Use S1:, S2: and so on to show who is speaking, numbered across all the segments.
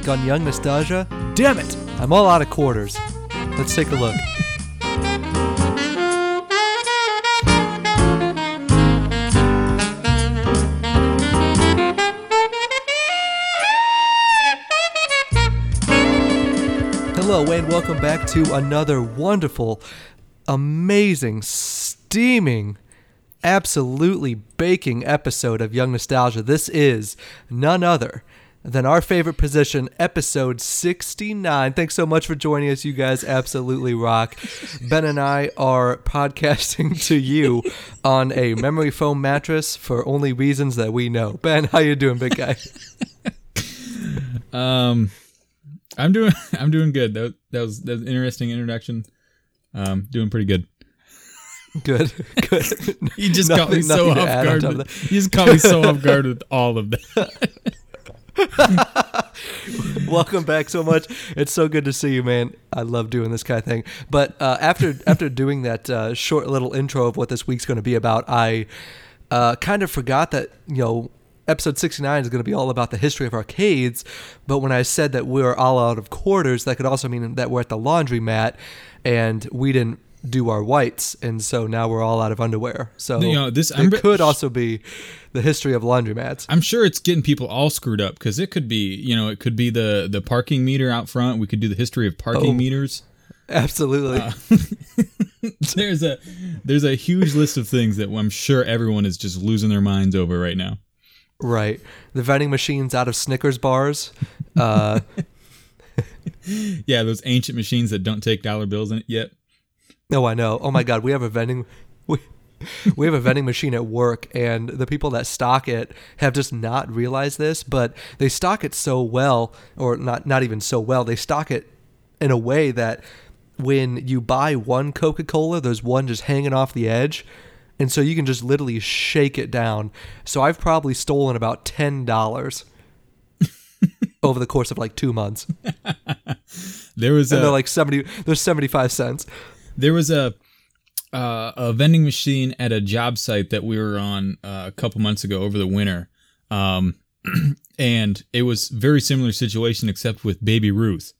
S1: Week on Young Nostalgia, damn it, I'm all out of quarters. Let's take a look. Hello, and welcome back to another wonderful, amazing, steaming, absolutely baking episode of Young Nostalgia. This is none other than our favorite position, episode 69. Thanks so much for joining us. You guys absolutely rock. Ben and I are podcasting to you on a memory foam mattress for only reasons that we know. Ben, how you doing, big guy?
S2: Um, I'm doing I'm doing good. That, that was that was an interesting introduction. Um, doing pretty good.
S1: Good, good.
S2: You just caught me so off guard. With, you just caught me so off guard with all of that.
S1: Welcome back so much. It's so good to see you, man. I love doing this kind of thing. But uh, after after doing that uh, short little intro of what this week's going to be about, I uh, kind of forgot that you know episode 69 is going to be all about the history of arcades. But when I said that we are all out of quarters, that could also mean that we're at the laundromat and we didn't do our whites, and so now we're all out of underwear. So
S2: You know, this-
S1: it could also be the history of laundromats.
S2: I'm sure it's getting people all screwed up because it could be you know it could be the the parking meter out front. We could do the history of parking
S1: Oh.
S2: meters.
S1: Absolutely.
S2: there's a there's a huge list of things that I'm sure everyone is just losing their minds over right now.
S1: Right. The vending machines out of Snickers bars. Uh,
S2: Yeah, those ancient machines that don't take dollar bills in it yet.
S1: No, I know. Oh my God, we have a vending. We, we have a vending machine at work, and the people that stock it have just not realized this, but they stock it so well, or not not even so well. They stock it in a way that when you buy one Coca Cola, there's one just hanging off the edge. And so you can just literally shake it down. So I've probably stolen about ten dollars over the course of like two months.
S2: There was
S1: and
S2: a
S1: they're like 70 there's 75 cents
S2: There was a uh, a vending machine at a job site that we were on uh, a couple months ago over the winter, um, and it was very similar situation except with Baby Ruth,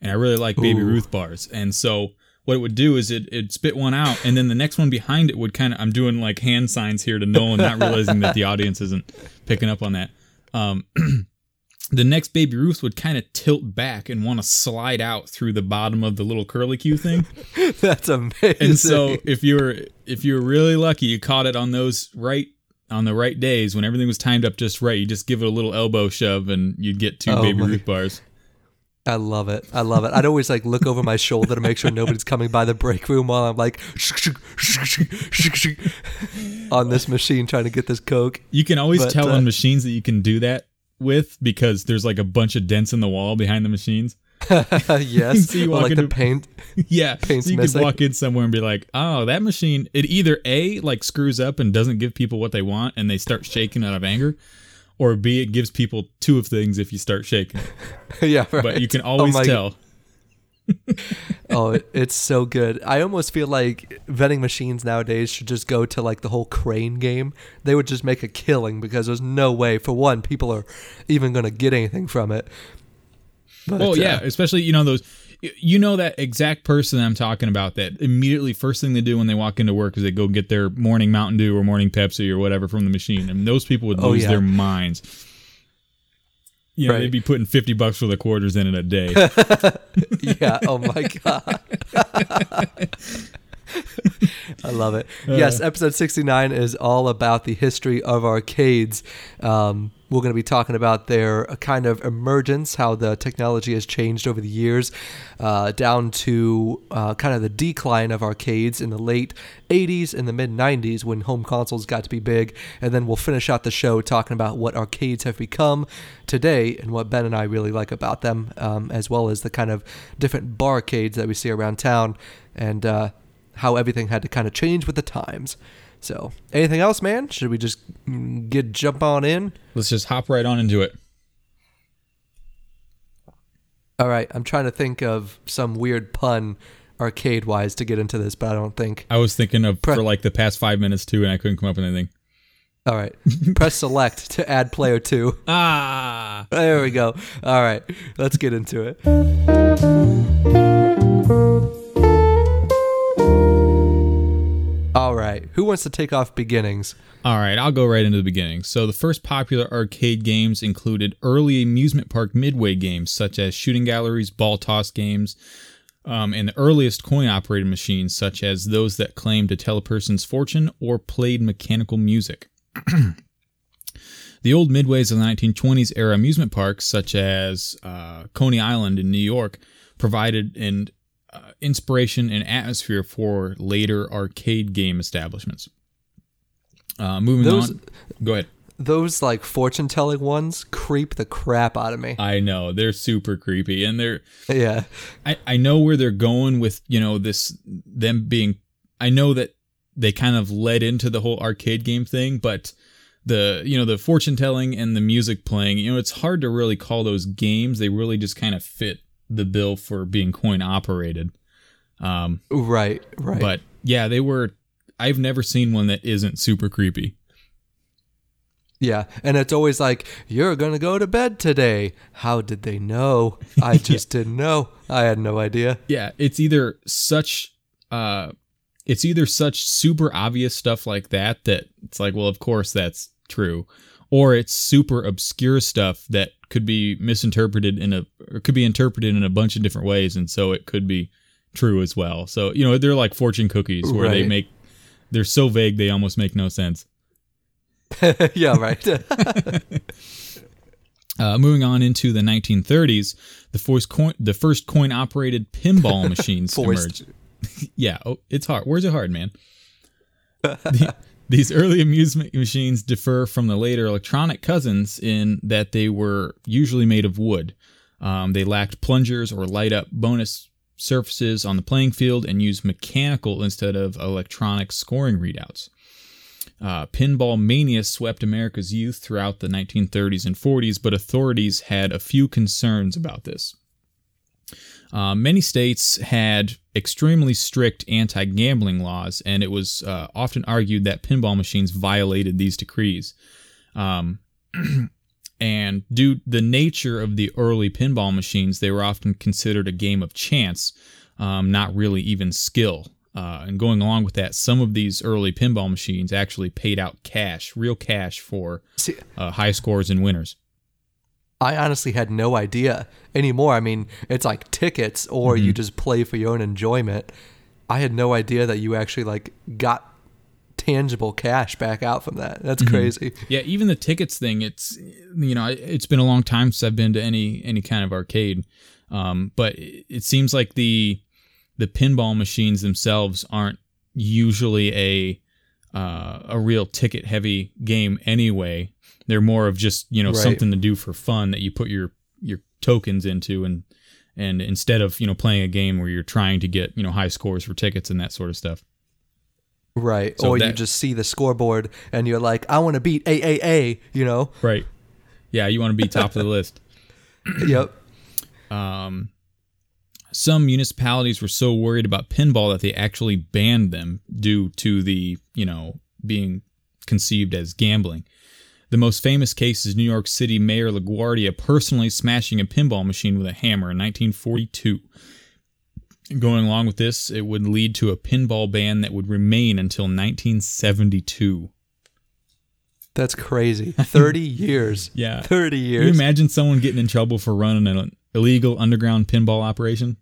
S2: and I really like Baby Ruth bars, and so what it would do is it it spit one out, and then the next one behind it would kind of I'm doing like hand signs here to Nolan, not realizing that the audience isn't picking up on that. Um, the next Baby Ruth would kind of tilt back and want to slide out through the bottom of the little curly Q thing.
S1: that's amazing
S2: And so if you were if you were really lucky, you caught it on those right on the right days when everything was timed up just right. You just give it a little elbow shove and you'd get two
S1: Oh
S2: baby
S1: my-
S2: Ruth bars.
S1: i love it i love it i'd always like look over my shoulder to make sure nobody's coming by the break room while i'm like on this machine trying to get this coke
S2: You can always
S1: But,
S2: tell
S1: uh,
S2: on machines that you can do that with because there's like a bunch of dents in the wall behind the machines.
S1: yes
S2: So you walk
S1: like the paint
S2: yeah,
S1: Paint's
S2: so you
S1: missing.
S2: could walk in somewhere and be like, "Oh, that machine." It either a like screws up and doesn't give people what they want, and they start shaking out of anger, or b it gives people two of things if you start shaking.
S1: yeah right.
S2: But you can
S1: Oh
S2: always
S1: my-
S2: tell.
S1: Oh it's so good i almost feel like vending machines nowadays should just go to like the whole crane game they would just make a killing because there's no way for one people are even going to get anything from it but,
S2: Oh
S1: uh,
S2: yeah, especially you know those. You know that exact person I'm talking about. That immediately first thing they do when they walk into work is they go get their morning Mountain Dew or morning Pepsi or whatever from the machine, and those people would
S1: Oh,
S2: lose
S1: yeah.
S2: their minds. You know,
S1: Right.
S2: they'd be putting fifty bucks worth of quarters in it a day.
S1: yeah. Oh my god. I love it. yes, episode 69 is all about the history of arcades. Um, we're going to be talking about their uh, kind of emergence, how the technology has changed over the years, uh, down to uh, kind of the decline of arcades in the late 80s and the mid 90s when home consoles got to be big. And then we'll finish out the show talking about what arcades have become today and what Ben and I really like about them, um, as well as the kind of different barcades that we see around town and uh, how everything had to kind of change with the times. So, anything else, man? Should we just get jump on in?
S2: Let's just hop right on into it.
S1: All right, I'm trying to think of some weird pun arcade wise to get into this, but I don't think.
S2: I was thinking of
S1: Pre-
S2: for like the past five minutes too, and I couldn't come up with anything.
S1: All right. Press select to add player two.
S2: Ah.
S1: There we go. All right. Let's get into it. All right. Who wants to take off beginnings?
S2: All right, I'll go right into the beginning. So, the first popular arcade games included early amusement park midway games such as shooting galleries, ball toss games, um, and the earliest coin operated machines such as those that claimed to tell a person's fortune or played mechanical music. the old midways of the 1920s era amusement parks, such as uh, Coney Island in New York, provided an uh, inspiration and atmosphere for later arcade game establishments. Uh, moving
S1: Those-
S2: on. Go ahead.
S1: Those like fortune telling ones creep the crap out of me.
S2: I know they're super creepy, and they're.
S1: Yeah.
S2: I I know where they're going with you know this them being. I know that they kind of led into the whole arcade game thing, but the you know the fortune telling and the music playing, you know, it's hard to really call those games. They really just kind of fit the bill for being coin operated. Um,
S1: Right. Right.
S2: but yeah, they were. I've never seen one that isn't super creepy.
S1: yeah. And it's always like, you're going to go to bed today. How did they know? I just didn't know. I had no idea.
S2: yeah it's either such uh it's either such super obvious stuff like that that it's like well of course that's true or it's super obscure stuff that could be misinterpreted in a or could be interpreted in a bunch of different ways and so it could be true as well so you know they're like fortune cookies where they make they're so vague they almost make no sense
S1: yeah. Right.
S2: Uh, moving on into the 1930s, the first coin, the first coin-operated pinball machines emerged. yeah, oh, it's hard. Where's it hard, man. The- these early amusement machines differ from the later electronic cousins in that they were usually made of wood. Um, they lacked plungers or light up bonus surfaces on the playing field and used mechanical instead of electronic scoring readouts. Uh, pinball mania swept America's youth throughout the 1930s and 40s, but authorities had a few concerns about this. Uh, many states had extremely strict anti gambling laws, and it was uh, often argued that pinball machines violated these decrees. Um, and due to the nature of the early pinball machines, they were often considered a game of chance, um, not really even skill. Uh, and going along with that, some of these early pinball machines actually paid out cash, real cash, for uh, high scores and winners.
S1: I honestly had no idea anymore. I mean, it's like tickets or
S2: Mm-hmm.
S1: you just play for your own enjoyment. I had no idea that you actually like got tangible cash back out from that. That's
S2: Mm-hmm.
S1: crazy.
S2: Yeah, even the tickets thing. It's you know, it's been a long time since I've been to any any kind of arcade, um, but it seems like the the pinball machines themselves aren't usually a uh, a real ticket heavy game anyway. They're more of just you know
S1: Right.
S2: something to do for fun that you put your your tokens into and and instead of you know playing a game where you're trying to get you know high scores for tickets and that sort of stuff.
S1: Right.
S2: So
S1: or you just see the scoreboard and you're like, I want to beat AAA, you know?
S2: Right. Yeah, you want to be top of the list.
S1: yep.
S2: um, some municipalities were so worried about pinball that they actually banned them due to the you know being conceived as gambling. The most famous case is New York City Mayor LaGuardia personally smashing a pinball machine with a hammer in 1942. Going along with this, it would lead to a pinball ban that would remain until 1972.
S1: That's crazy. 30 years.
S2: Yeah.
S1: 30 years.
S2: Can you imagine someone getting in trouble for running an illegal underground pinball operation?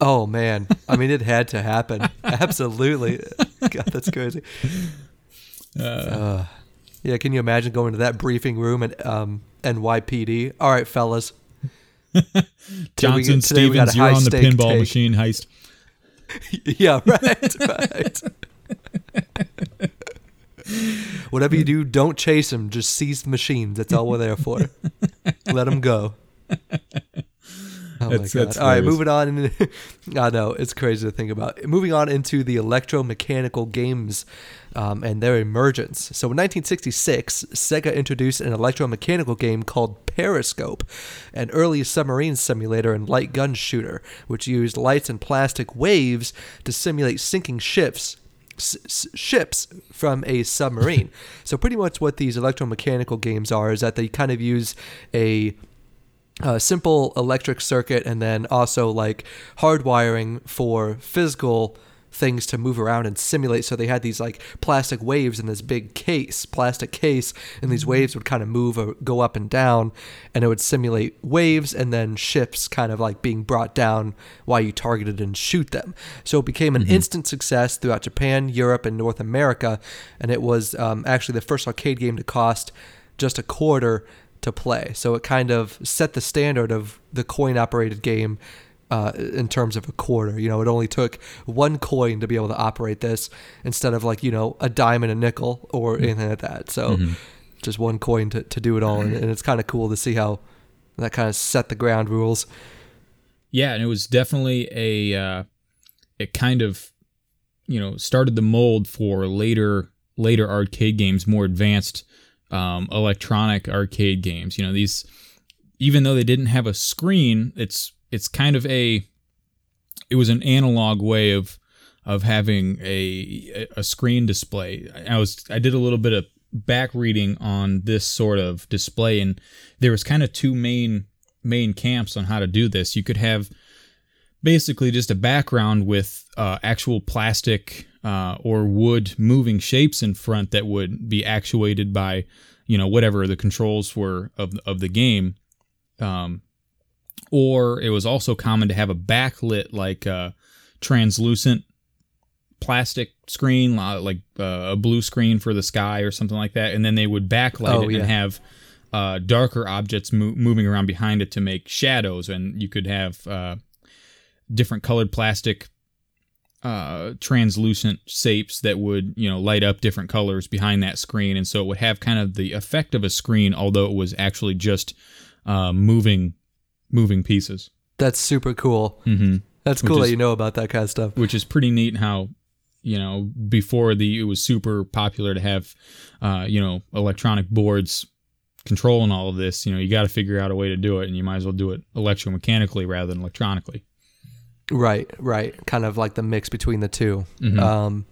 S1: Oh man, I mean, it had to happen. Absolutely. God, that's crazy. Uh, yeah, can you imagine going to that briefing room at um, NYPD? All right, fellas.
S2: Johnson
S1: get- today we got
S2: Stevens, you're on the pinball
S1: take.
S2: machine heist.
S1: yeah, right, right. Whatever you do, don't chase them. Just seize the machines. That's all we're there for. Let them go. Oh
S2: That's-
S1: my god! All right, moving on. I know it's crazy to think about. Moving on into the electromechanical games um, and their emergence. So in 1966, Sega introduced an electromechanical game called Periscope, an early submarine simulator and light gun shooter, which used lights and plastic waves to simulate sinking ships. s- ships from a submarine. so pretty much what these electromechanical games are is that they kind of use a a simple electric circuit and then also like hardwiring for physical things to move around and simulate. So they had these like plastic waves in this big case plastic case and these mm-hmm. waves would kind of move or go up and down and it would simulate waves and then ships kind of like being brought down while you targeted and shoot them. So it became an mm-hmm. instant success throughout japan europe and north america and it was um, actually the first arcade game to cost just a quarter to play. So it kind of set the standard of the coin operated game uh, in terms of a quarter. You know, it only took one coin to be able to operate this instead of like, you know, a dime and a nickel or anything like that. So just one coin to, to do it all. And, and it's kind of cool to see how that kind of set the ground rules.
S2: Yeah, and it was definitely a uh, it kind of you know started the mold for later later arcade games, more advanced um, electronic arcade games. You know these, even though they didn't have a screen, it's it's kind of a it was an analog way of of having a a screen display. I was I did a little bit of back reading on this sort of display, and there was kind of two main main camps on how to do this. You could have basically just a background with uh, actual plastic uh, or wood moving shapes in front that would be actuated by you know whatever the controls were of of the game. Um, or it was also common to have a backlit like uh, translucent plastic screen like uh, a blue screen for the sky or something like that and then they would backlight
S1: Oh,
S2: it
S1: yeah.
S2: and have uh, darker objects mo- moving around behind it to make shadows and you could have uh, different colored plastic uh, translucent shapes that would you know light up different colors behind that screen and so it would have kind of the effect of a screen although it was actually just uh, moving moving pieces
S1: That's super cool.
S2: mm-hmm.
S1: That's cool
S2: is-
S1: that you know about that kind of stuff.
S2: which is pretty neat how you know before the it was super popular to have uh, you know electronic boards controlling all of this you know you got to figure out a way to do it and you might as well do it electromechanically rather than electronically
S1: Right, right. Kind of like the mix between the 2
S2: Mhm.
S1: Um,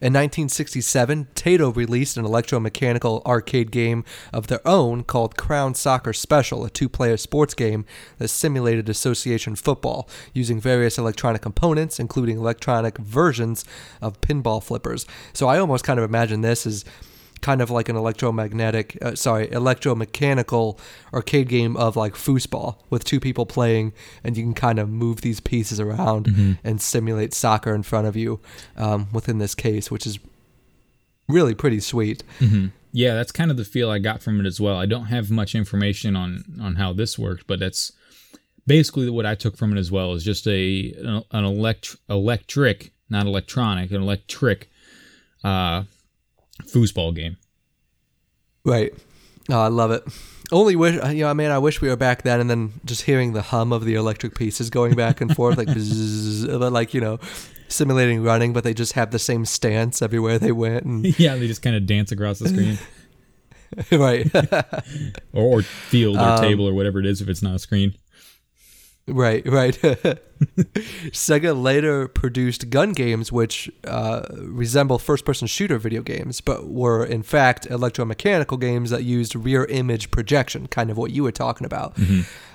S1: in 1967, Taito released an electromechanical arcade game of their own called Crown Soccer Special, a two player sports game that simulated association football using various electronic components, including electronic versions of pinball flippers. So I almost kind of imagine this as kind of like an electromagnetic, uh, sorry, electromechanical arcade game of like foosball with two people playing, and you can kind of move these pieces around and simulate soccer in front of you um, within this case, which is really pretty sweet.
S2: mm-hmm. yeah that's kind of the feel i got from it as well i don't have much information on on how this worked but that's basically what i took from it as well is just a an, an elect, electric not electronic an electric uh foosball game
S1: Right. Oh, I love it. Only wish, you know, I mean, I wish we were back then and then just hearing the hum of the electric pieces going back and forth, like, bzzz, like, you know, simulating running, but they just have the same stance everywhere they went. And,
S2: yeah they just kind of dance across the screen
S1: right.
S2: or, or field or
S1: Um,
S2: table or whatever it is if it's not a screen.
S1: Right, right. Sega later produced gun games which uh, resemble first person shooter video games, but were in fact electromechanical games that used rear image projection, kind of what you were talking about.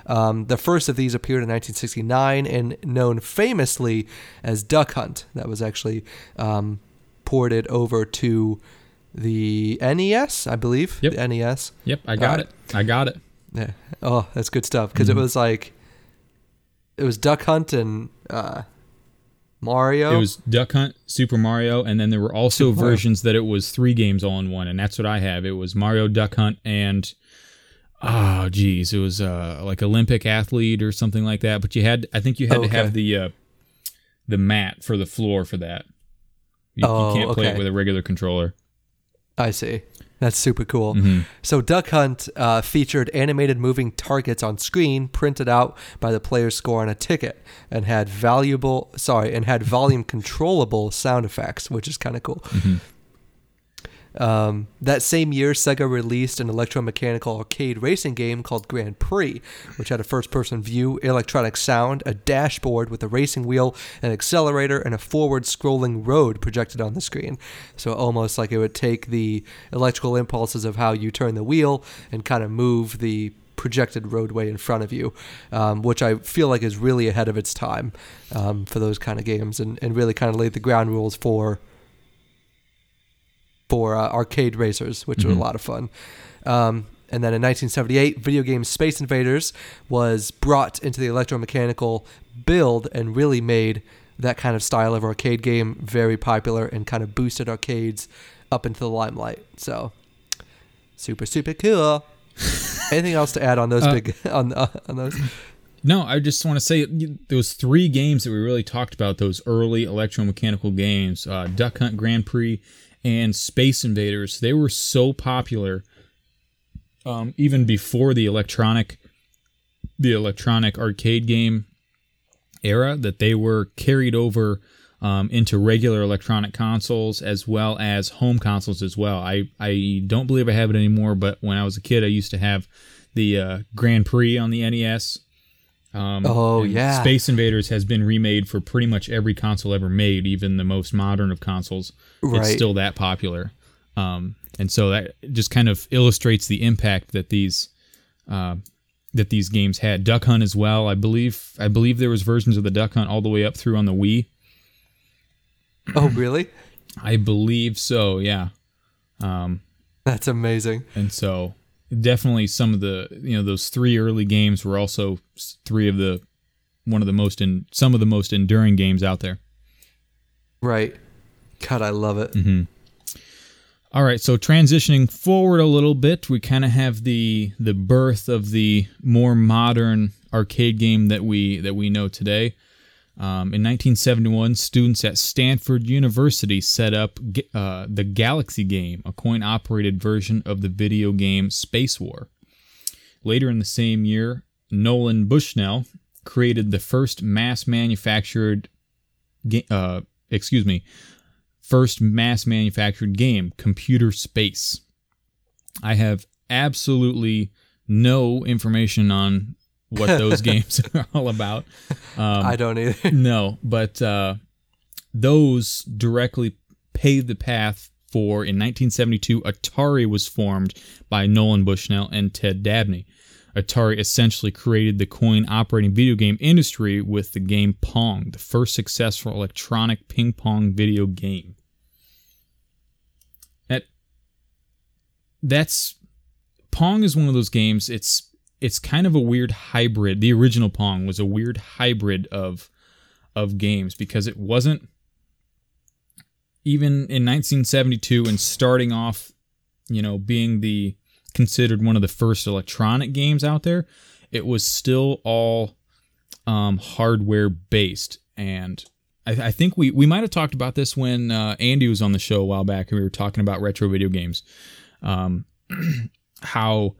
S1: Um, the first of these appeared in 1969 and known famously as Duck Hunt. That was actually um, ported over to the NES, I believe.
S2: Yep.
S1: The NES.
S2: Yep, I got
S1: Alright.
S2: it. I got it.
S1: Yeah. Oh, that's good stuff because
S2: Mhm.
S1: it was like it was Duck Hunt and uh, Mario.
S2: It was Duck Hunt, Super Mario, and then there were also
S1: Super Mario.
S2: versions that it was three games all in one, and that's what I have. It was Mario, Duck Hunt, and oh geez, it was uh, like Olympic athlete or something like that. But you had, I think you had
S1: Oh,
S2: to have the uh, the mat for the floor for that. You,
S1: Oh,
S2: you can't play
S1: okay.
S2: it with a regular controller.
S1: I see. That's super cool.
S2: Mhm.
S1: So Duck Hunt uh, featured animated moving targets on screen, printed out by the player's score on a ticket, and had valuable sorry, and had volume controllable sound effects, which is kind of cool.
S2: Mhm.
S1: Um, that same year, Sega released an electromechanical arcade racing game called Grand Prix, which had a first person view, electronic sound, a dashboard with a racing wheel, an accelerator, and a forward scrolling road projected on the screen. So almost like it would take the electrical impulses of how you turn the wheel and kind of move the projected roadway in front of you, um, which I feel like is really ahead of its time um, for those kind of games and, and really kind of laid the ground rules for for uh, arcade racers, which were a lot of fun. Um, and then in 1978, video game Space Invaders was brought into the electromechanical build and really made that kind of style of arcade game very popular and kind of boosted arcades up into the limelight. So super super cool. Anything else to add on those
S2: Uh,
S1: big on uh, on those?
S2: No, I just want to say those three games that we really talked about, those early electromechanical games, uh, Duck Hunt Grand Prix and Space Invaders, they were so popular um, even before the electronic, the electronic arcade game era that they were carried over um, into regular electronic consoles as well as home consoles as well. I, I don't believe I have it anymore, but when I was a kid, I used to have the uh, Grand Prix on the NES. Um,
S1: Oh, yeah.
S2: Space Invaders has been remade for pretty much every console ever made, even the most modern of consoles. It's still that popular. Um, and so that just kind of illustrates the impact that these uh, that these games had. Duck Hunt as well. I believe I believe there was versions of the Duck Hunt all the way up through on the Wii.
S1: Oh, really?
S2: I believe so. Yeah. Um,
S1: That's amazing.
S2: and so definitely some of the you know those three early games were also three of the one of the most in some of the most enduring games out there.
S1: Right. God, I love it.
S2: Mm-hmm. All right, so transitioning forward a little bit, we kind of have the the birth of the more modern arcade game that we that we know today. Um, in 1971, students at Stanford University set up uh, the Galaxy game, a coin-operated version of the video game Space War. Later in the same year, Nolan Bushnell created the first mass-manufactured, ga- uh, excuse me, first mass manufactured game, Computer Space. I have absolutely no information on what those games are all about. Um,
S1: I don't either.
S2: no, but uh, those directly paved the path for, in 1972, Atari was formed by Nolan Bushnell and Ted Dabney. Atari essentially created the coin operating video game industry with the game Pong, the first successful electronic ping pong video game. That that's Pong is one of those games. It's it's kind of a weird hybrid. The original Pong was a weird hybrid of of games because it wasn't even in 1972 and starting off, you know, being the considered one of the first electronic games out there. It was still all um, hardware based, and I, I think we we might have talked about this when uh, Andy was on the show a while back, and we were talking about retro video games. Um, how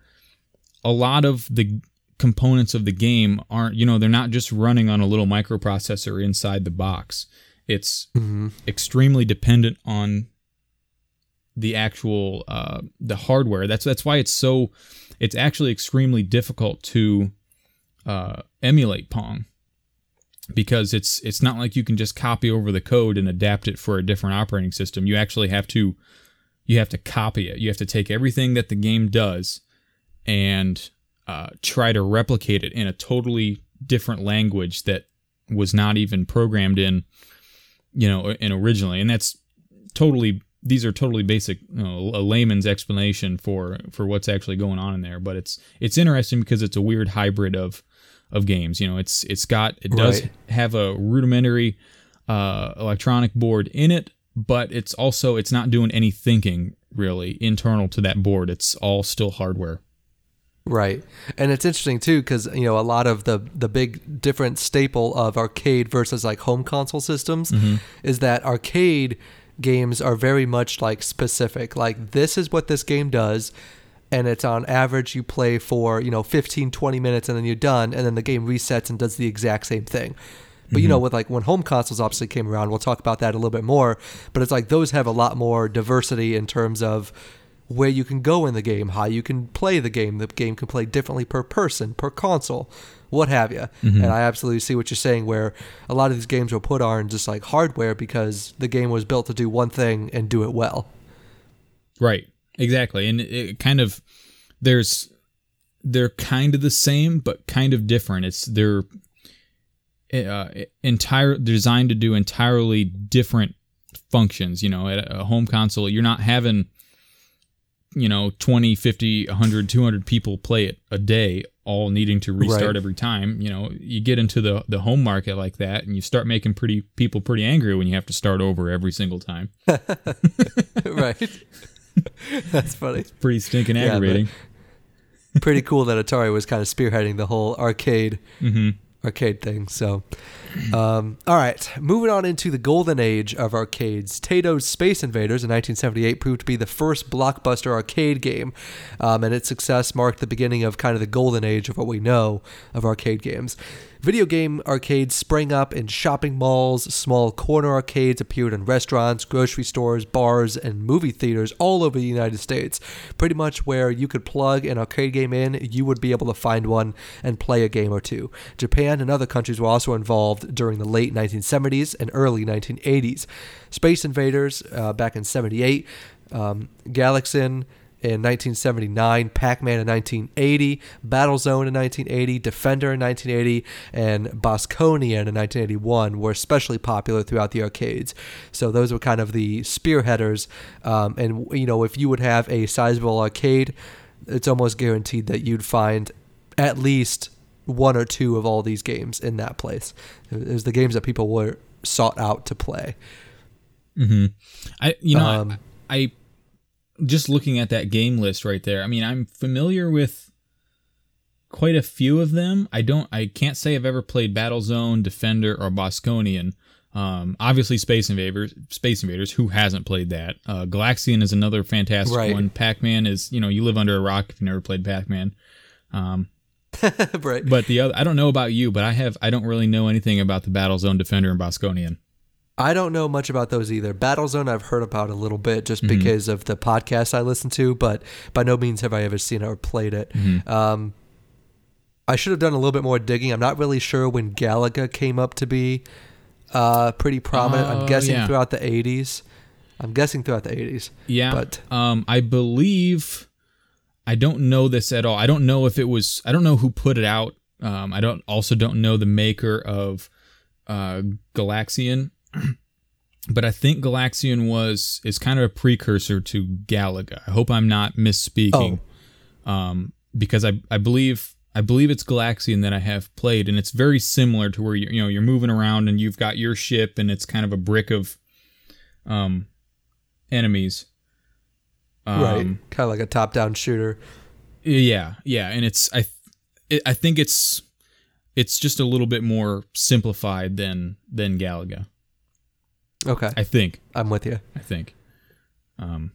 S2: a lot of the components of the game aren't, you know, they're not just running on a little microprocessor inside the box. It's extremely dependent on the actual uh, the hardware. That's that's why it's so. It's actually extremely difficult to uh, emulate Pong because it's it's not like you can just copy over the code and adapt it for a different operating system. You actually have to you have to copy it. You have to take everything that the game does and uh, try to replicate it in a totally different language that was not even programmed in, you know, in originally. And that's totally these are totally basic, you know, a layman's explanation for for what's actually going on in there. But it's it's interesting because it's a weird hybrid of of games. You know, it's it's got it does
S1: Right.
S2: have a rudimentary uh, electronic board in it, but it's also it's not doing any thinking really internal to that board. It's all still hardware.
S1: Right. And it's interesting too cuz you know a lot of the the big different staple of arcade versus like home console systems mm-hmm. is that arcade games are very much like specific. Like this is what this game does and it's on average you play for, you know, 15 20 minutes and then you're done and then the game resets and does the exact same thing. But you know, mm-hmm. with like when home consoles obviously came around, we'll talk about that a little bit more. But it's like those have a lot more diversity in terms of where you can go in the game, how you can play the game. The game can play differently per person, per console, what have you. And I absolutely see what you're saying. Where a lot of these games were put on just like hardware because the game was built to do one thing and do it well.
S2: Right. Exactly. And it kind of there's they're kind of the same but kind of different. It's they're uh, entire designed to do entirely different functions, you know, at a home console you're not having you know 20, 50, 100, 200 people play it a day all needing to restart
S1: Right.
S2: every time. You know, you get into the the home market like that and you start making pretty people pretty angry when you have to start over every single time.
S1: right. That's funny.
S2: Pretty stinking
S1: Yeah,
S2: aggravating.
S1: Pretty cool that Atari was kind of spearheading the whole arcade
S2: mm-hmm.
S1: Arcade thing. So, um, all right, moving on into the golden age of arcades. Taito's Space Invaders in 1978 proved to be the first blockbuster arcade game, um, and its success marked the beginning of kind of the golden age of what we know of arcade games. Video game arcades sprang up in shopping malls, small corner arcades appeared in restaurants, grocery stores, bars, and movie theaters all over the United States. Pretty much where you could plug an arcade game in, you would be able to find one and play a game or two. Japan and other countries were also involved during the late 1970s and early 1980s. Space Invaders uh, back in 78, um, Galaxian in 1979, Pac-Man in 1980, Battlezone in 1980, Defender in 1980, and Bosconian in 1981 were especially popular throughout the arcades. So those were kind of the spearheaders. Um, and you know, if you would have a sizable arcade, it's almost guaranteed that you'd find at least one or two of all these games in that place. It was the games that people were sought out to play.
S2: Mm-hmm. I you know
S1: Um,
S2: I, I just looking at that game list right there. I mean, I'm familiar with quite a few of them. I don't. I can't say I've ever played Battlezone, Defender, or Bosconian. Um, obviously, Space Invaders. Space Invaders. Who hasn't played that? Uh, Galaxian is another fantastic
S1: Right.
S2: one. Pac-Man is. You know, you live under a rock if you never played Pac-Man. Um,
S1: right.
S2: but the other, I don't know about you, but I have. I don't really know anything about the Battlezone, Defender, and Bosconian.
S1: I don't know much about those either. Battlezone I've heard about a little bit just
S2: Mm-hmm.
S1: because of the podcast I listen to, but by no means have I ever seen it or played it.
S2: Mm-hmm.
S1: Um, I should have done a little bit more digging. I'm not really sure when Galaga came up to be uh, pretty prominent.
S2: Oh,
S1: I'm guessing
S2: yeah.
S1: throughout the 80s. I'm guessing throughout the 80s.
S2: Yeah.
S1: But-
S2: um, I believe I don't know this at all. I don't know if it was. I don't know who put it out. Um, I don't also don't know the maker of uh, Galaxian, but I think Galaxian was is kind of a precursor to Galaga. I hope I'm not misspeaking, um, because I I believe. I believe it's Galaxian that I have played, and it's very similar to where you you know you're moving around and you've got your ship, and it's kind of a brick of um, enemies.
S1: right.
S2: Um,
S1: Kind of like a top down shooter.
S2: Yeah, yeah, and it's I, it, I think it's it's just a little bit more simplified than than Galaga.
S1: Okay.
S2: I think.
S1: I'm with you.
S2: I think. Um.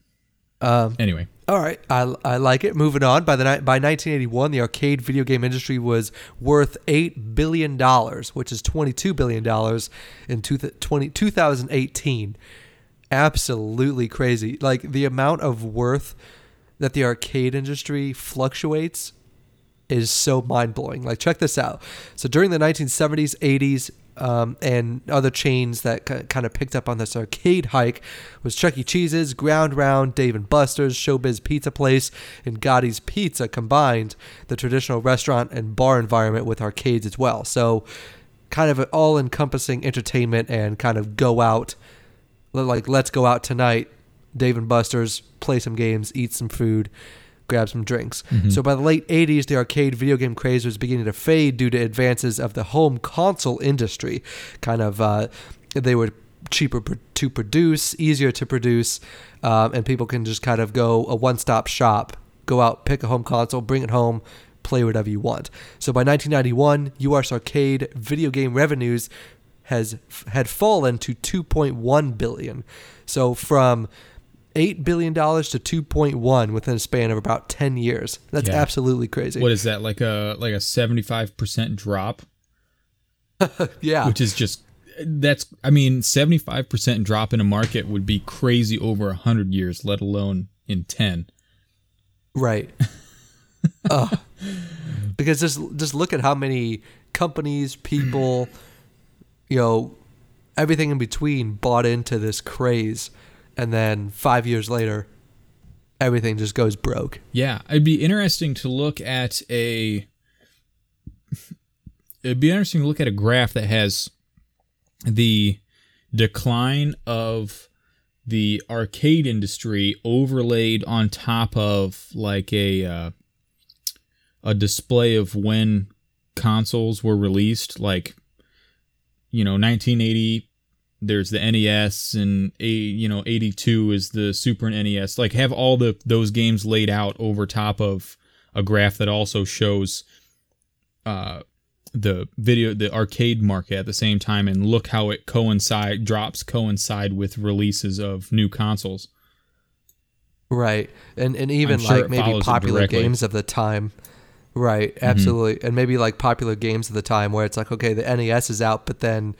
S1: Um,
S2: Anyway.
S1: All right, I, I like it. Moving on, by the ni- by 1981, the arcade video game industry was worth eight billion dollars, which is 22 billion dollars in two th- 20, 2018. Absolutely crazy! Like the amount of worth that the arcade industry fluctuates is so mind blowing. Like, check this out. So, during the 1970s, 80s, um, and other chains that k- kind of picked up on this arcade hike was Chuck E. Cheese's, Ground Round, Dave and Buster's, Showbiz Pizza Place, and Gatti's Pizza combined the traditional restaurant and bar environment with arcades as well. So, kind of an all encompassing entertainment and kind of go out, like, let's go out tonight, Dave and Buster's, play some games, eat some food, grab some drinks. So by the late 80s, the arcade video game craze was beginning to fade due to advances of the home console industry. Kind of, uh, they were cheaper pr- to produce, easier to produce, um, and people can just kind of go a one stop shop, go out, pick a home console, bring it home. Play whatever you want. So by 1991, US arcade video game revenues has had fallen to 2.1 billion. So from eight billion dollars to 2.1 within a span of about 10 years. That's
S2: Yeah.
S1: absolutely crazy.
S2: What is that like a like a seventy five percent drop?
S1: yeah.
S2: which is just that's I mean, seventy five percent drop in a market would be crazy over hundred years, let alone in ten.
S1: Right. uh, because just just look at how many companies, people, you know, everything in between bought into this craze, and then five years later, everything just goes broke.
S2: Yeah, it'd be interesting to look at a. It'd be interesting to look at a graph that has the decline of the arcade industry overlaid on top of like a uh, a display of when consoles were released like you know 1980 there's the NES and a you know 82 is the Super NES like have all the those games laid out over top of a graph that also shows uh the video the arcade market at the same time and look how it coincide drops coincide with releases of new consoles
S1: Right. And and even
S2: sure
S1: like maybe popular games of the time. Right, absolutely. And maybe like popular games of the time where it's like, okay, the NES is out, but then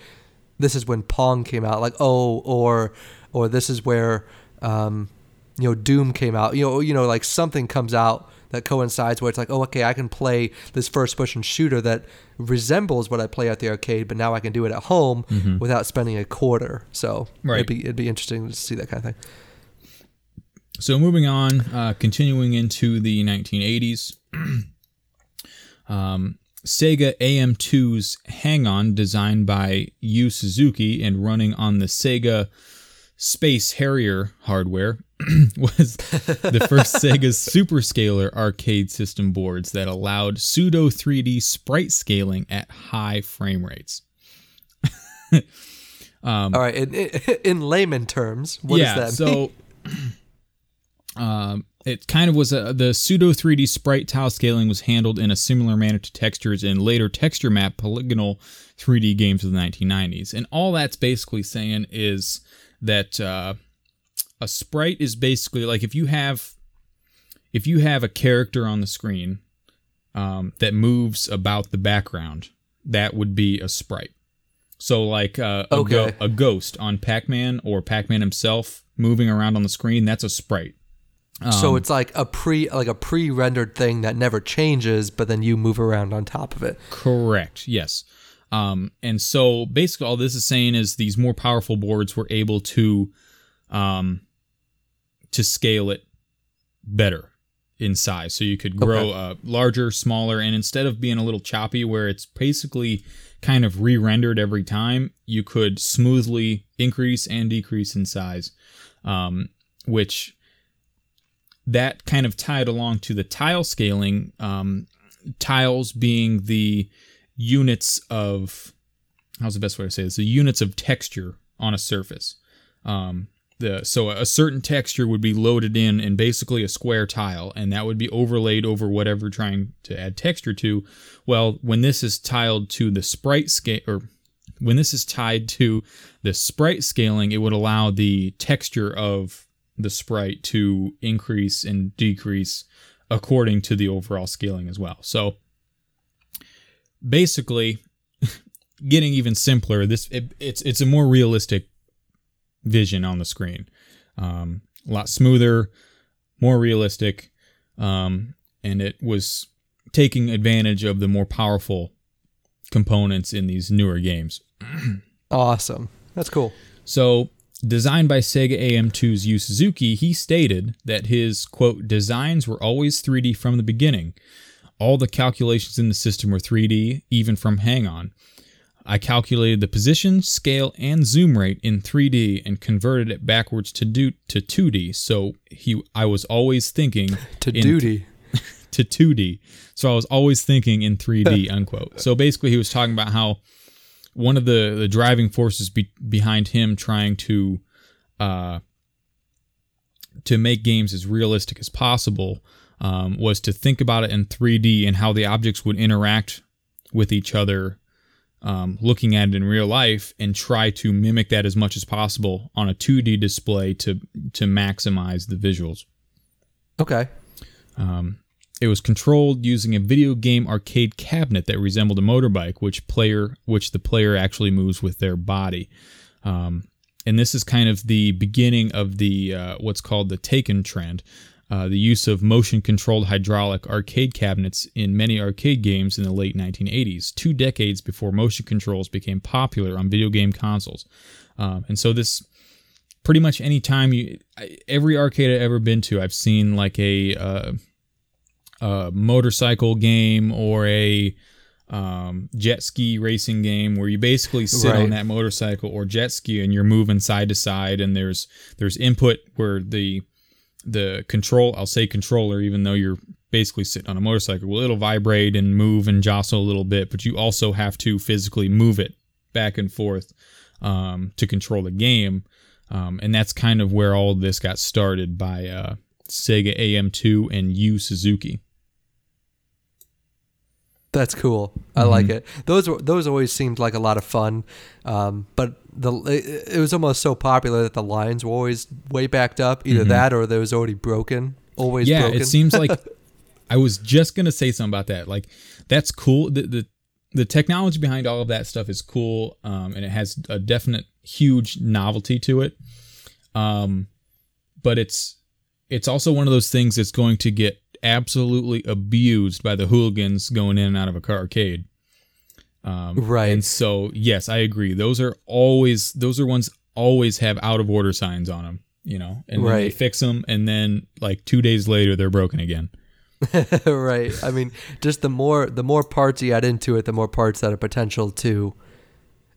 S1: this is when Pong came out. Like, oh, or or this is where um, you know, Doom came out. You know, you know, like something comes out that coincides where it's like, oh, okay, I can play this first person shooter that resembles what I play at the arcade, but now I can do it at home without spending a quarter. So
S2: Right.
S1: it'd be it'd be interesting to see that kind of thing.
S2: So moving on, uh, continuing into the 1980s, um, Sega AM2's Hang On, designed by Yu Suzuki and running on the Sega Space Harrier hardware, was the first Sega's Super Scaler arcade system boards that allowed pseudo 3D sprite scaling at high frame rates.
S1: All right, in, in, in layman terms, what
S2: yeah,
S1: does that mean?
S2: so um, it kind of was a, the pseudo 3D sprite tile scaling was handled in a similar manner to textures in later texture map polygonal 3D games of the 1990s. And all that's basically saying is that uh, a sprite is basically like if you have if you have a character on the screen um, that moves about the background, that would be a sprite. So like uh, a, go- a ghost on Pac-Man or Pac-Man himself moving around on the screen, that's a sprite.
S1: So it's like a pre like a pre-rendered thing that never changes, but then you move around on top of it.
S2: Correct. Yes. Um, and so basically, all this is saying is these more powerful boards were able to, um, to scale it better in size. So you could grow
S1: Okay.
S2: uh, larger, smaller, and instead of being a little choppy, where it's basically kind of re-rendered every time, you could smoothly increase and decrease in size, um, which that kind of tied along to the tile scaling. Um, tiles being the units of how's the best way to say this? The units of texture on a surface. Um, the so a certain texture would be loaded in in basically a square tile, and that would be overlaid over whatever trying to add texture to. Well, when this is tiled to the sprite scale, or when this is tied to the sprite scaling, it would allow the texture of the sprite to increase and decrease according to the overall scaling as well. So basically, getting even simpler, this it, it's it's a more realistic vision on the screen, um, a lot smoother, more realistic, um, and it was taking advantage of the more powerful components in these newer games.
S1: Awesome. That's cool.
S2: So, designed by Sega AM2's Yu Suzuki, he stated that his quote designs were always 3D from the beginning. All the calculations in the system were 3D, even from Hang On. I calculated the position, scale, and zoom rate in 3D and converted it backwards to do to 2D. So he, I was always thinking
S1: To
S2: in-
S1: duty.
S2: to 2D. So I was always thinking in 3D, unquote. So basically, he was talking about how one of the, the driving forces be, behind him trying to uh, to make games as realistic as possible um, was to think about it in 3D and how the objects would interact with each other, um, looking at it in real life, and try to mimic that as much as possible on a 2D display to to maximize the visuals.
S1: Okay.
S2: It was controlled using a video game arcade cabinet that resembled a motorbike, which player which the player actually moves with their body. Um, and this is kind of the beginning of the uh, what's called the Taikan trend. Uh, the use of motion controlled hydraulic arcade cabinets in many arcade games in the late 1980s, two decades before motion controls became popular on video game consoles. Um, and so, this pretty much any time you, every arcade I've ever been to, I've seen like a, uh, a motorcycle game or a um, jet ski racing game where you basically sit
S1: Right.
S2: on that motorcycle or jet ski and you're moving side to side and there's there's input where the the control I'll say controller even though you're basically sitting on a motorcycle well it'll vibrate and move and jostle a little bit but you also have to physically move it back and forth um, to control the game um, and that's kind of where all of this got started by uh, Sega AM2 and Yu Suzuki
S1: That's cool. I
S2: Mm-hmm.
S1: like it. Those were those always seemed like a lot of fun, um, but the it, it was almost so popular that the lines were always way backed up. Either that or they was already broken. Always
S2: Mm-hmm. yeah
S1: broken.
S2: it seems like i was just gonna say something about that like that's cool the, the the technology behind all of that stuff is cool um, and it has a definite huge novelty to it um, but it's it's also one of those things that's going to get absolutely abused by the hooligans going in and out of a car arcade um,
S1: Right.
S2: and so yes i agree those are always those are ones always have out of order signs on them you know and then they fix them and then like two days later they're broken again
S1: right. I mean, just the more the more parts you add into it, the more parts that are potential to,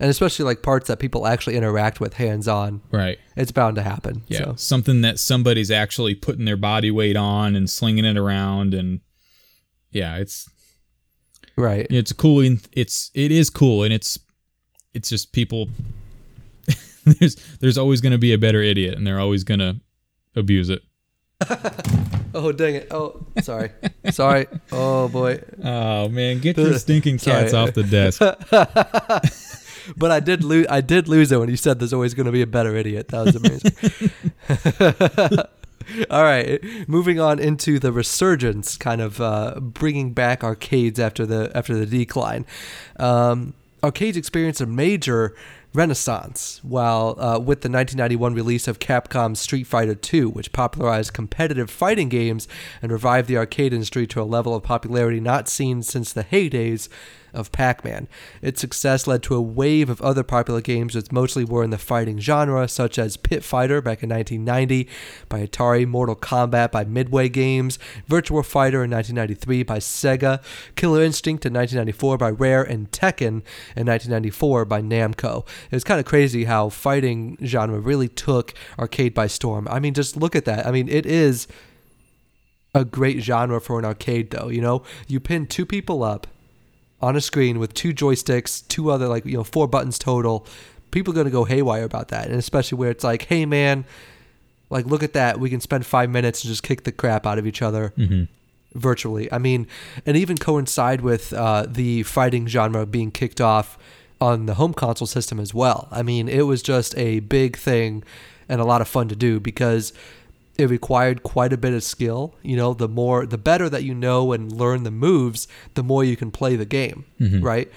S1: and especially like parts that people actually interact with hands on.
S2: right
S1: It's bound to happen.
S2: yeah
S1: So.
S2: something that somebody's actually putting their body weight on and slinging it around and yeah it's
S1: Right.
S2: it's a cool it's it is cool and it's it's just people there's there's always going to be a better idiot and they're always going to abuse it
S1: Oh dang it! Oh, sorry, sorry. Oh boy.
S2: oh man get your stinking cats off the desk
S1: But I did lose. I did lose it when you said there's always going to be a better idiot. That was amazing. All right, moving on into the resurgence, kind of uh, bringing back arcades after the after the decline. Um, arcades experienced a major renaissance while uh, with the 1991 release of Capcom's Street Fighter II, which popularized competitive fighting games and revived the arcade industry to a level of popularity not seen since the heydays of Pac-Man. Its success led to a wave of other popular games which mostly were in the fighting genre, such as Pit Fighter back in 1990 by Atari, Mortal Kombat by Midway Games, Virtua Fighter in 1993 by Sega, Killer Instinct in 1994 by Rare, and Tekken in 1994 by Namco. It was kind of crazy how fighting genre really took arcade by storm. I mean, just look at that. I mean, it is a great genre for an arcade though you know you pin two people up on a screen with two joysticks two other like you know four buttons total people are going to go haywire about that. And especially where it's like hey man like look at that. We can spend five minutes and just kick the crap out of each other virtually. I mean and even coincide with uh, the fighting genre being kicked off on the home console system as well. I mean it was just a big thing and a lot of fun to do because it required quite a bit of skill. You know, the more, the better that you know and learn the moves, the more you can play the game, right?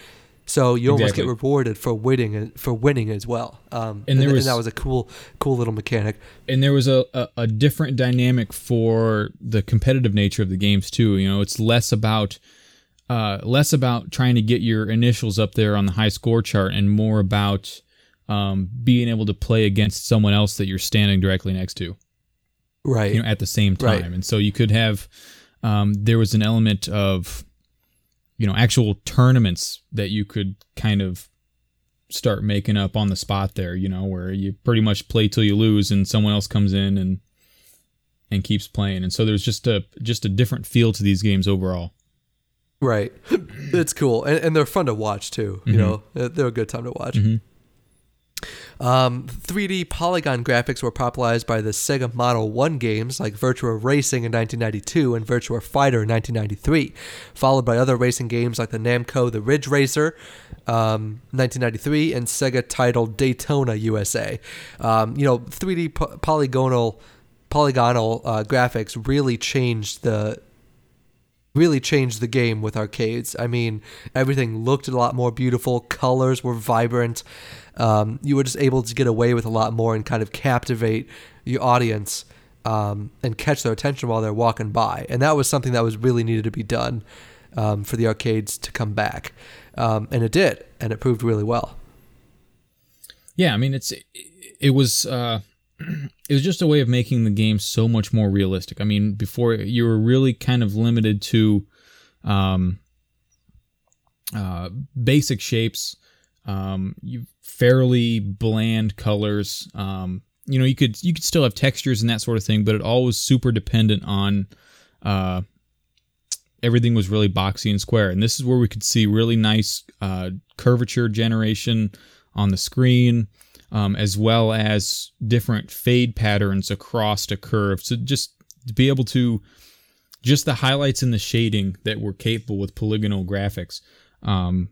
S1: So you almost
S2: Exactly.
S1: get rewarded for winning, for winning as well. Um,
S2: And there
S1: and
S2: was-
S1: that was a cool, cool little mechanic.
S2: and there was a, a, a different dynamic for the competitive nature of the games too. You know, it's less about uh, less about trying to get your initials up there on the high score chart, and more about um, being able to play against someone else that you're standing directly next to,
S1: Right.
S2: you know, at the same time.
S1: Right.
S2: And so you could have um, there was an element of you know actual tournaments that you could kind of start making up on the spot there you know where you pretty much play till you lose and someone else comes in and and keeps playing and so there's just a just a different feel to these games overall
S1: Right. It's cool. And, and they're fun to watch too. You know, They're- they're a good time to watch. Um, 3D polygon graphics were popularized by the Sega Model 1 games like Virtua Racing in 1992 and Virtua Fighter in 1993, followed by other racing games like the Namco The Ridge Racer um, 1993 and Sega titled Daytona USA. Um, you know, 3D po- polygonal polygonal uh, graphics really changed the really changed the game with arcades. I mean, everything looked a lot more beautiful. Colors were vibrant. Um, you were just able to get away with a lot more and kind of captivate your audience um, and catch their attention while they're walking by. And that was something that was really needed to be done um, for the arcades to come back. Um, and it did, and it proved really well.
S2: Yeah, I mean, it's it was. Uh it was just a way of making the game so much more realistic. I mean, before you were really kind of limited to um, uh, basic shapes, um, you fairly bland colors. Um, you know, you could you could still have textures and that sort of thing, but it all was super dependent on uh, everything was really boxy and square. And this is where we could see really nice uh, curvature generation on the screen um, as well as different fade patterns across a curve. So just to be able to just the highlights and the shading that were capable with polygonal graphics um,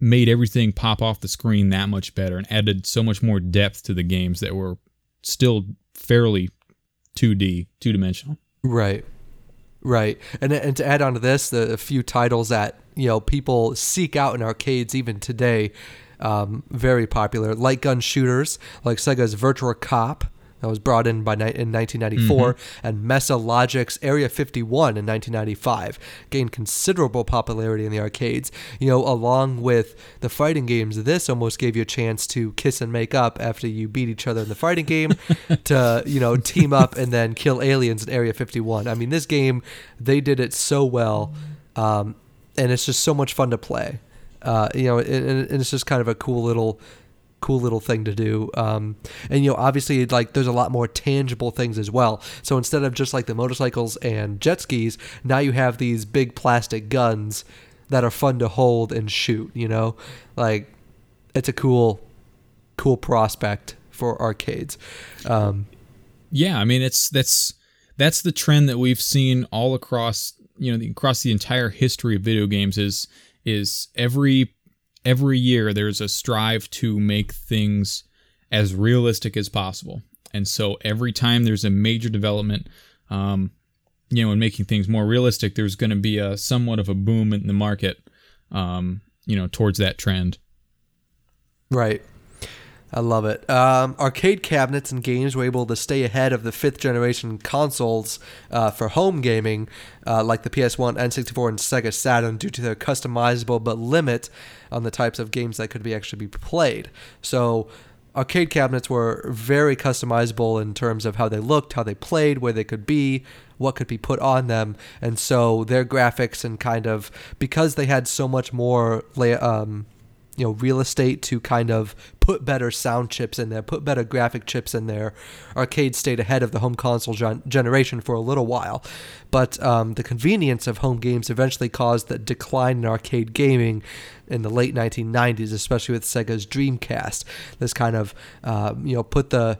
S2: made everything pop off the screen that much better and added so much more depth to the games that were still fairly 2D, two dimensional.
S1: Right. Right. And and to add on to this, the a few titles that, you know, people seek out in arcades even today um, very popular. Light gun shooters like Sega's Virtua Cop that was brought in by in 1994, mm-hmm. and Mesa Logic's Area 51 in 1995 gained considerable popularity in the arcades. You know, along with the fighting games, this almost gave you a chance to kiss and make up after you beat each other in the fighting game, to you know team up and then kill aliens in Area 51. I mean, this game they did it so well, um, and it's just so much fun to play. Uh, you know, and, and, it's just kind of a cool little cool little thing to do. Um, and you know, obviously, like there's a lot more tangible things as well. So instead of just like the motorcycles and jet skis, now you have these big plastic guns that are fun to hold and shoot. You know, like it's a cool, cool prospect for arcades. Um,
S2: yeah, I mean, it's that's that's the trend that we've seen all across you know the, across the entire history of video games is is every every year there's a strive to make things as realistic as possible. And so every time there's a major development, um, you know, in making things more realistic, there's going to be a somewhat of a boom in the market, um, you know, towards that trend.
S1: Right. I love it. Um, arcade cabinets and games were able to stay ahead of the fifth generation consoles uh, for home gaming, uh, like the PS1, N64, and Sega Saturn, due to their customizable but limit on the types of games that could be actually be played. So, arcade cabinets were very customizable in terms of how they looked, how they played, where they could be, what could be put on them, and so their graphics and kind of because they had so much more. Um, you know real estate to kind of put better sound chips in there, put better graphic chips in there. Arcade stayed ahead of the home console gen- generation for a little while, but um, the convenience of home games eventually caused the decline in arcade gaming in the late 1990s, especially with Sega's Dreamcast. This kind of uh, you know put the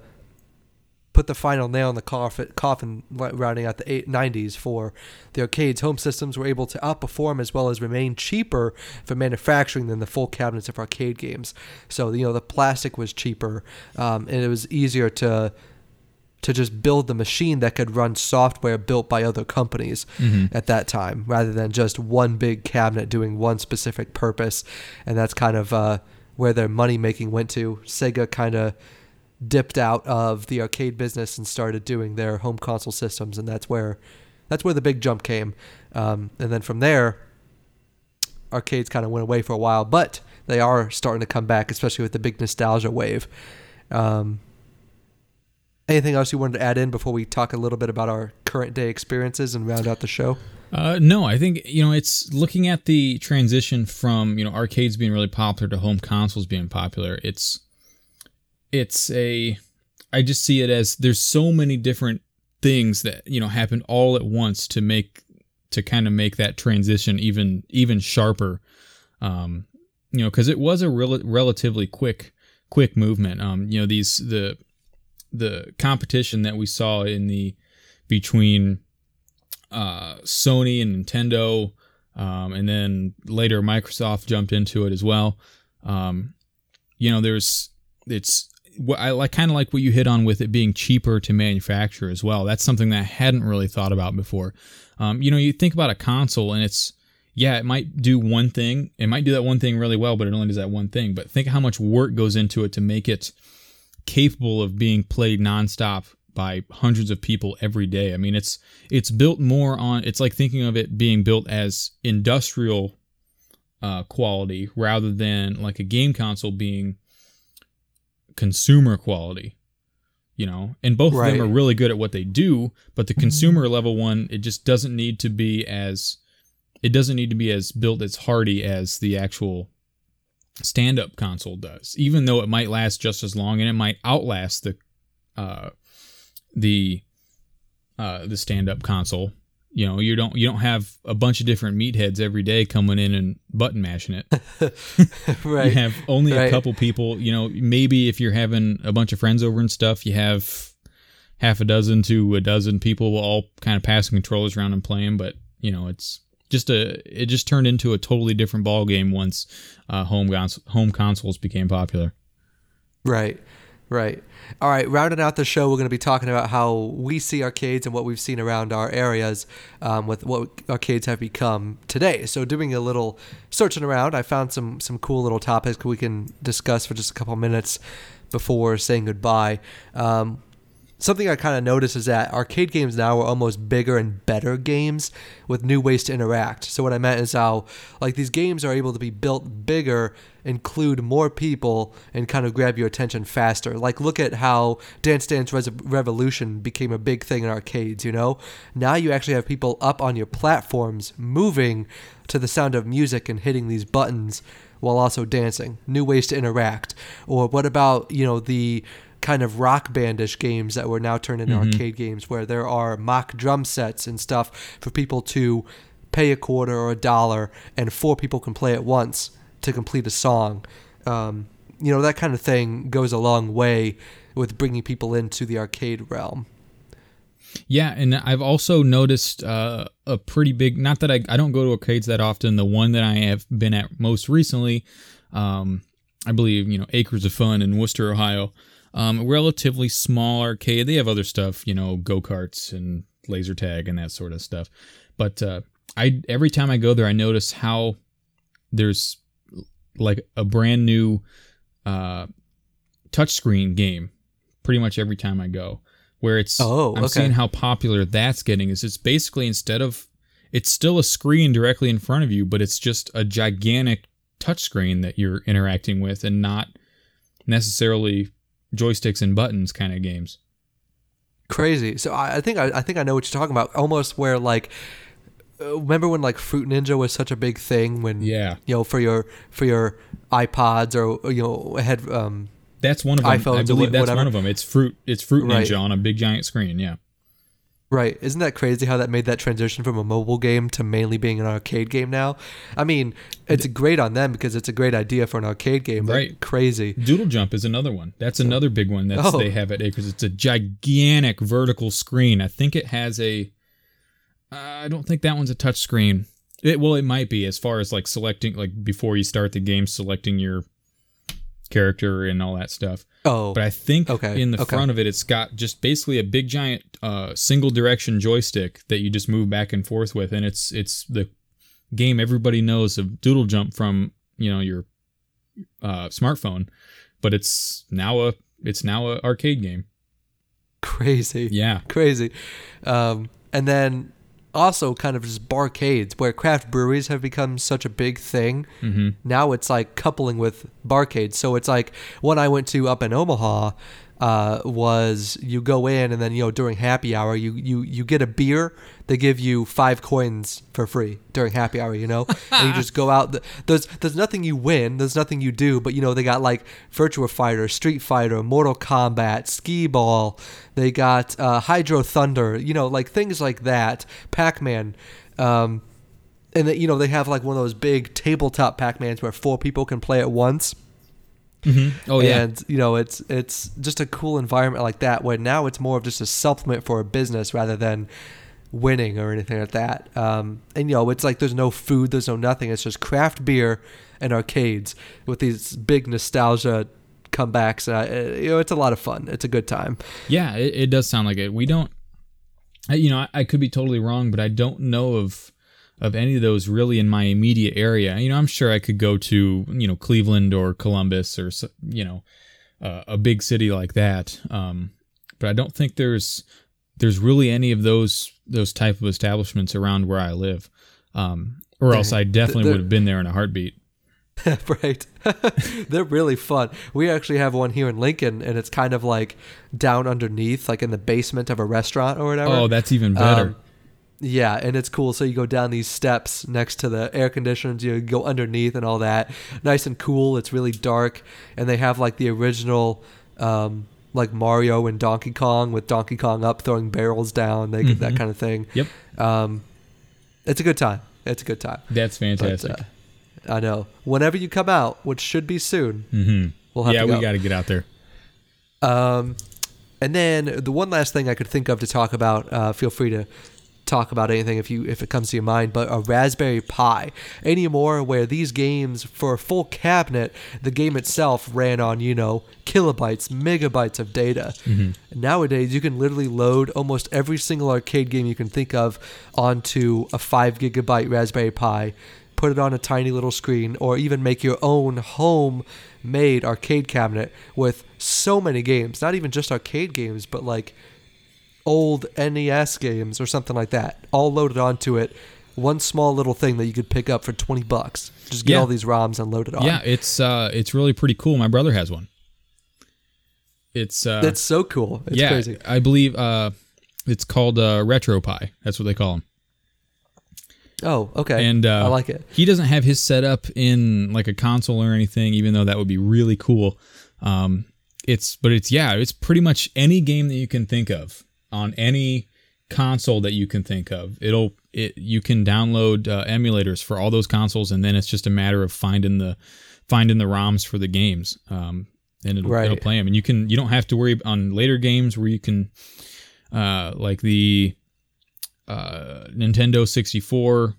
S1: put the final nail in the coffin, coffin rounding out the 90s for the arcades. Home systems were able to outperform as well as remain cheaper for manufacturing than the full cabinets of arcade games. So, you know, the plastic was cheaper um, and it was easier to to just build the machine that could run software built by other companies mm-hmm. at that time rather than just one big cabinet doing one specific purpose. And that's kind of uh, where their money making went to. Sega kind of dipped out of the arcade business and started doing their home console systems, and that's where that's where the big jump came. Um, and then from there, arcades kind of went away for a while, but they are starting to come back, especially with the big nostalgia wave. Um, anything else you wanted to add in before we talk a little bit about our current day experiences and round out the show?
S2: Uh, no, I think you know it's looking at the transition from you know arcades being really popular to home consoles being popular. It's it's a I just see it as there's so many different things that you know happen all at once to make to kind of make that transition even even sharper. Um you know because it was a rel- relatively quick quick movement. Um you know these the the competition that we saw in the between uh Sony and Nintendo um and then later Microsoft jumped into it as well. Um you know there's it's I like kind of like what you hit on with it being cheaper to manufacture as well. That's something that I hadn't really thought about before. Um, you know, you think about a console and it's yeah, it might do one thing. It might do that one thing really well, but it only does that one thing. But think how much work goes into it to make it capable of being played nonstop by hundreds of people every day. I mean, it's it's built more on. It's like thinking of it being built as industrial uh, quality rather than like a game console being consumer quality. You know, and both
S1: Right.
S2: of them are really good at what they do, but the consumer level one, it just doesn't need to be as it doesn't need to be as built as hardy as the actual stand-up console does even though it might last just as long and it might outlast the uh the uh the stand-up console you know you don't you don't have a bunch of different meatheads every day coming in and button mashing it.
S1: Right.
S2: you have only a couple people you know maybe if you're having a bunch of friends over and stuff you have half a dozen to a dozen people all kind of passing controllers around and playing but you know it's just a it just turned into a totally different ball game once uh, home cons- home consoles became popular.
S1: Right, right. All right, rounding out the show, we're going to be talking about how we see arcades and what we've seen around our areas um, with what arcades have become today. So, doing a little searching around, I found some some cool little topics we can discuss for just a couple minutes before saying goodbye. Um, something I kind of noticed is that arcade games now are almost bigger and better games with new ways to interact. So what I meant is how like these games are able to be built bigger, include more people, and kind of grab your attention faster. Like look at how Dance Dance Revolution became a big thing in arcades. You know, now you actually have people up on your platforms moving to the sound of music and hitting these buttons while also dancing. New ways to interact. Or what about you know the kind of rock bandish games that were now turned into arcade games where there are mock drum sets and stuff for people to pay a quarter or a dollar and four people can play at once to complete a song. Um, you know, that kind of thing goes a long way with bringing people into the arcade realm.
S2: Yeah, and I've also noticed uh, a pretty big. Not that I, I don't go to arcades that often. The one that I have been at most recently, um, I believe you know Acres of Fun in Wooster, Ohio. Um, relatively small arcade. They have other stuff, you know, go karts and laser tag and that sort of stuff. But uh, I every time I go there, I notice how there's like a brand new uh, touchscreen game. Pretty much every time I go, where it's
S1: Oh,
S2: I'm
S1: okay.
S2: seeing how popular that's getting. Is it's basically instead of it's still a screen directly in front of you, but it's just a gigantic touchscreen that you're interacting with, and not necessarily joysticks and buttons kind of games.
S1: Crazy. So I, I think I, I think I know what you're talking about. Almost where like, uh, remember when like Fruit Ninja was such a big thing when
S2: Yeah,
S1: you know for your for your iPods or you know head um
S2: that's one of them.
S1: iPhones
S2: I believe that's
S1: whatever.
S2: one of them. It's fruit. It's Fruit
S1: Right.
S2: Ninja on a big giant screen. Yeah.
S1: Right. Isn't that crazy how that made that transition from a mobile game to mainly being an arcade game now? I mean, it's great on them because it's a great idea for an arcade game.
S2: Right.
S1: Crazy.
S2: Doodle Jump is another one. That's another big one that
S1: Oh.
S2: they have at Acres. It's a gigantic vertical screen. I think it has a. Uh, I don't think that one's a touch screen. It well, it might be as far as like selecting, like before you start the game, selecting your character and all that stuff.
S1: Oh.
S2: But I think
S1: Okay,
S2: in the
S1: okay.
S2: front of it, it's got just basically a big giant uh, single direction joystick that you just move back and forth with, and it's it's the game everybody knows of Doodle Jump from you know your uh, smartphone, but it's now a it's now a arcade game.
S1: crazy.
S2: Yeah,
S1: Crazy. Um, and then also kind of just barcades where craft breweries have become such a big thing.
S2: hmm
S1: now it's like coupling with barcades. So it's like when I went to up in Omaha uh, was you go in and then you know during happy hour you you you get a beer. They give you five coins for free during happy hour. You know, and you just go out. th- There's there's nothing you win. There's nothing you do. But you know they got like Virtua Fighter, Street Fighter, Mortal Kombat, Skee Ball. They got uh, Hydro Thunder. You know like things like that. Pac Man. Um, and that you know they have like one of those big tabletop Pac-Mans where four people can play at once.
S2: Hmm oh yeah,
S1: and you know it's it's just a cool environment like that where now it's more of just a supplement for a business rather than winning or anything like that. Um, and you know it's like there's no food, there's no nothing. It's just craft beer and arcades with these big nostalgia comebacks. Uh, you know, it's a lot of fun. It's a good time.
S2: Yeah, it, it does sound like it. We don't, you know, I, I could be totally wrong, but I don't know of of any of those really in my immediate area. You know, I'm sure I could go to you know Cleveland or Columbus or you know uh, a big city like that. Um, but I don't think there's there's really any of those those type of establishments around where I live. Um, or else I definitely would have been there in a heartbeat.
S1: right. They're really fun. We actually have one here in Lincoln, and it's kind of like down underneath, like in the basement of a restaurant or whatever.
S2: Oh, that's even better.
S1: Um, Yeah, and it's cool. So you go down these steps next to the air conditioners, you go underneath and all that. Nice and cool. It's really dark, and they have like the original, um, like Mario and Donkey Kong with Donkey Kong up throwing barrels down, they get that kind of thing.
S2: Yep.
S1: Um, it's a good time. It's a good time.
S2: that's
S1: But,
S2: fantastic.
S1: uh, I know. Whenever you come out, which should be soon,
S2: hmm
S1: we'll have
S2: Yeah,
S1: to go.
S2: we got to get out there.
S1: Um, and then the one last thing I could think of to talk about, uh, feel free to talk about anything if you if it comes to your mind, but a Raspberry Pi anymore where these games for a full cabinet, the game itself ran on, you know, kilobytes, megabytes of data. Mm-hmm. Nowadays you can literally load almost every single arcade game you can think of onto a five gigabyte Raspberry Pi, put it on a tiny little screen, or even make your own home made arcade cabinet with so many games. Not even just arcade games, but like old NES games or something like that, all loaded onto it. One small little thing that you could pick up for twenty bucks. Just get
S2: Yeah.
S1: all these ROMs and load it on.
S2: Yeah, it's uh, it's really pretty cool. My brother has one. It's uh,
S1: that's so cool. It's
S2: yeah,
S1: crazy.
S2: I believe uh, it's called uh, RetroPie. That's what they call them.
S1: Oh, okay.
S2: And uh,
S1: I like it.
S2: He doesn't have his setup in like a console or anything, even though that would be really cool. Um, it's but it's yeah, it's pretty much any game that you can think of on any console that you can think of. It'll it you can download uh, emulators for all those consoles, and then it's just a matter of finding the finding the ROMs for the games. Um, and it'll,
S1: Right.
S2: it'll play them, and you can you don't have to worry on later games where you can uh, like the uh, Nintendo 64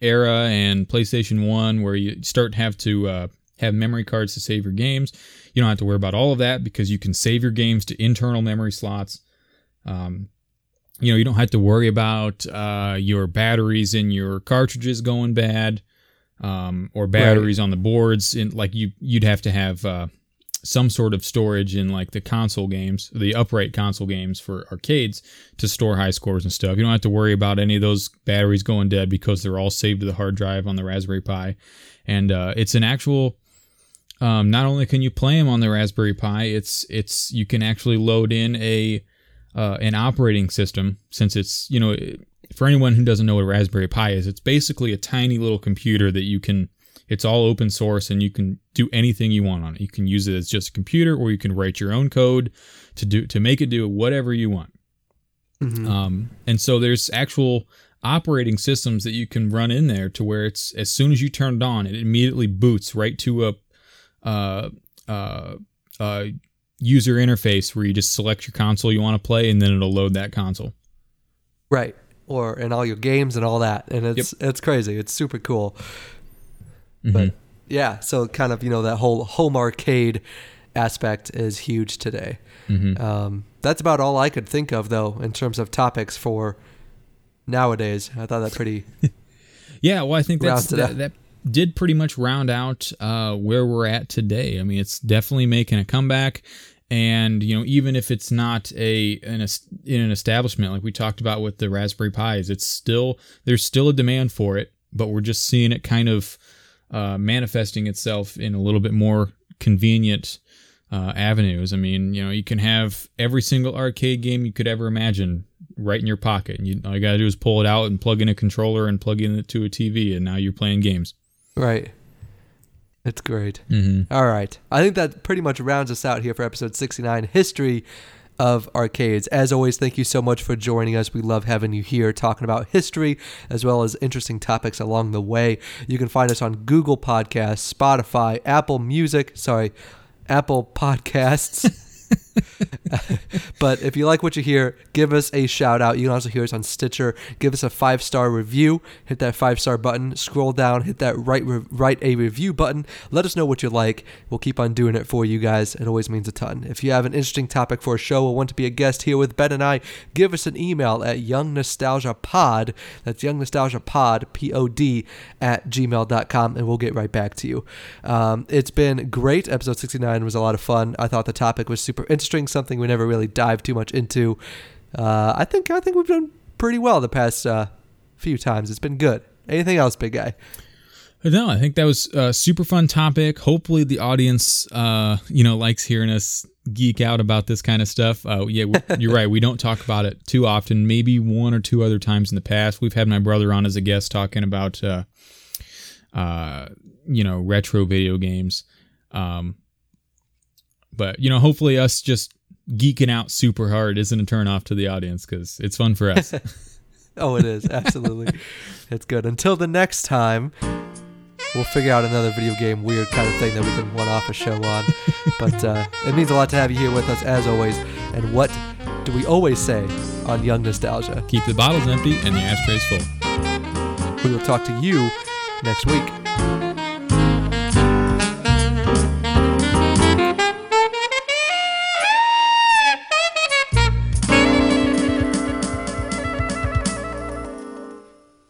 S2: era and PlayStation 1 where you start to have to uh, have memory cards to save your games. You don't have to worry about all of that because you can save your games to internal memory slots. Um, you know, you don't have to worry about uh, your batteries in your cartridges going bad um, or batteries on the boards. In like you, you'd have to have uh, some sort of storage in like the console games, the upright console games for arcades to store high scores and stuff. You don't have to worry about any of those batteries going dead because they're all saved to the hard drive on the Raspberry Pi. And uh, it's an actual. Um, not only can you play them on the Raspberry Pi, it's it's you can actually load in a uh, an operating system since it's you know for anyone who doesn't know what a Raspberry Pi is, it's basically a tiny little computer that you can. It's all open source and you can do anything you want on it. You can use it as just a computer, or you can write your own code to do to make it do whatever you want.
S1: Mhm.
S2: Um, and so there's actual operating systems that you can run in there to where it's as soon as you turn it on, it immediately boots right to a uh, uh, uh, user interface where you just select your console you want to play, and then it'll load that console.
S1: Right. Or in all your games and all that. And it's it's crazy. It's super cool. But
S2: Mhm.
S1: yeah, so kind of, you know, that whole home arcade aspect is huge today.
S2: Mhm.
S1: Um, that's about all I could think of though in terms of topics for nowadays. I thought that pretty
S2: Yeah, well, I think that's that, that did pretty much round out uh, where we're at today. I mean, it's definitely making a comeback, and you know, even if it's not a an, in an establishment like we talked about with the Raspberry Pis, it's still there's still a demand for it, but we're just seeing it kind of uh, manifesting itself in a little bit more convenient uh, avenues. I mean, you know, you can have every single arcade game you could ever imagine right in your pocket. And you, all you gotta do is pull it out and plug in a controller and plug in it to a TV, and now you're playing games.
S1: Right. It's great.
S2: Mm-hmm.
S1: All right. I think that pretty much rounds us out here for episode 69 History of Arcades. As always, thank you so much for joining us. We love having you here talking about history as well as interesting topics along the way. You can find us on Google Podcasts, Spotify, Apple Music, sorry, Apple Podcasts. but if you like what you hear, give us a shout out. You can also hear us on Stitcher. Give us a five star review. Hit that five star button. Scroll down. Hit that write re- write a review button. Let us know what you like. We'll keep on doing it for you guys. It always means a ton. If you have an interesting topic for a show or want to be a guest here with Ben and I, give us an email at young nostalgia pod. That's youngnostalgiapod p o d at gmail.com, and we'll get right back to you. Um, it's been great. Episode sixty nine was a lot of fun. I thought the topic was super interesting. Something we never really dived too much into. Uh, I think I think we've done pretty well the past uh, few times. It's been good. Anything else, big guy?
S2: No, I think that was a super fun topic. Hopefully, the audience, uh, you know, likes hearing us geek out about this kind of stuff. Uh, yeah, you're right. We don't talk about it too often. Maybe one or two other times in the past. We've had my brother on as a guest talking about, uh, uh, you know, retro video games. Um, but you know, hopefully, us just geeking out super hard isn't a turn off to the audience because it's fun for us.
S1: oh, it is absolutely. it's good. Until the next time we'll figure out another video game weird kind of thing that we can one off a show on. but uh, it means a lot to have you here with us as always. And what do we always say on Young Nostalgia?
S2: Keep the bottles empty and the ashtrays full.
S1: We will talk to you next week.